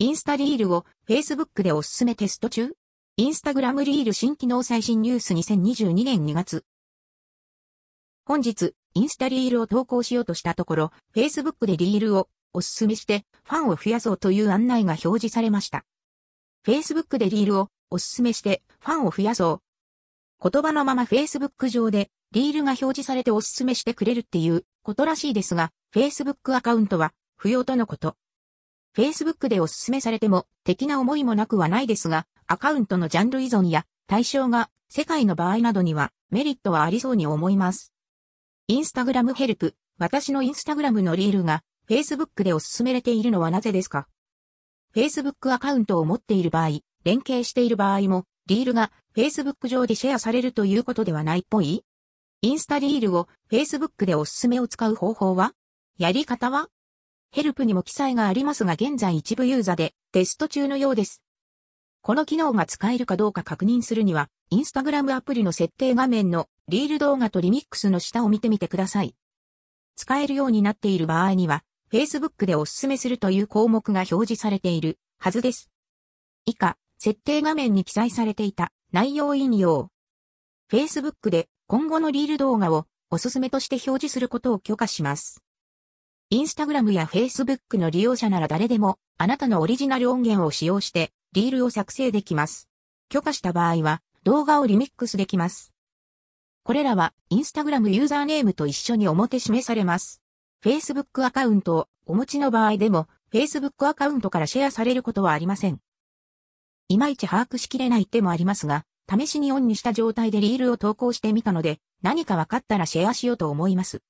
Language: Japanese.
インスタリールを Facebook でおすすめテスト中？インスタグラムリール新機能最新ニュース2022年2月。本日、インスタリールを投稿しようとしたところ、Facebook でリールをおすすめしてファンを増やそうという案内が表示されました。Facebook でリールをおすすめしてファンを増やそう。言葉のまま Facebook 上でリールが表示されておすすめしてくれるっていうことらしいですが、Facebook アカウントは不要とのこと。Facebook でおすすめされても、的な思いもなくはないですが、アカウントのジャンル依存や対象が世界の場合などにはメリットはありそうに思います。インスタグラムヘルプ、私のインスタグラムのリールが Facebook でおすすめれているのはなぜですか ?Facebook アカウントを持っている場合、連携している場合も、リールが Facebook 上でシェアされるということではないっぽい？インスタリールを Facebook でおすすめを使う方法は？やり方は？ヘルプにも記載がありますが現在一部ユーザーでテスト中のようです。この機能が使えるかどうか確認するには、インスタグラムアプリの設定画面のリール動画とリミックスの下を見てみてください。使えるようになっている場合には、Facebook でおすすめするという項目が表示されているはずです。以下、設定画面に記載されていた内容引用。Facebook で今後のリール動画をおすすめとして表示することを許可します。インスタグラムやフェイスブックの利用者なら誰でも、あなたのオリジナル音源を使用して、リールを作成できます。許可した場合は、動画をリミックスできます。これらは、インスタグラムユーザーネームと一緒に表示されます。Facebook アカウントをお持ちの場合でも、Facebook アカウントからシェアされることはありません。いまいち把握しきれない手もありますが、試しにオンにした状態でリールを投稿してみたので、何か分かったらシェアしようと思います。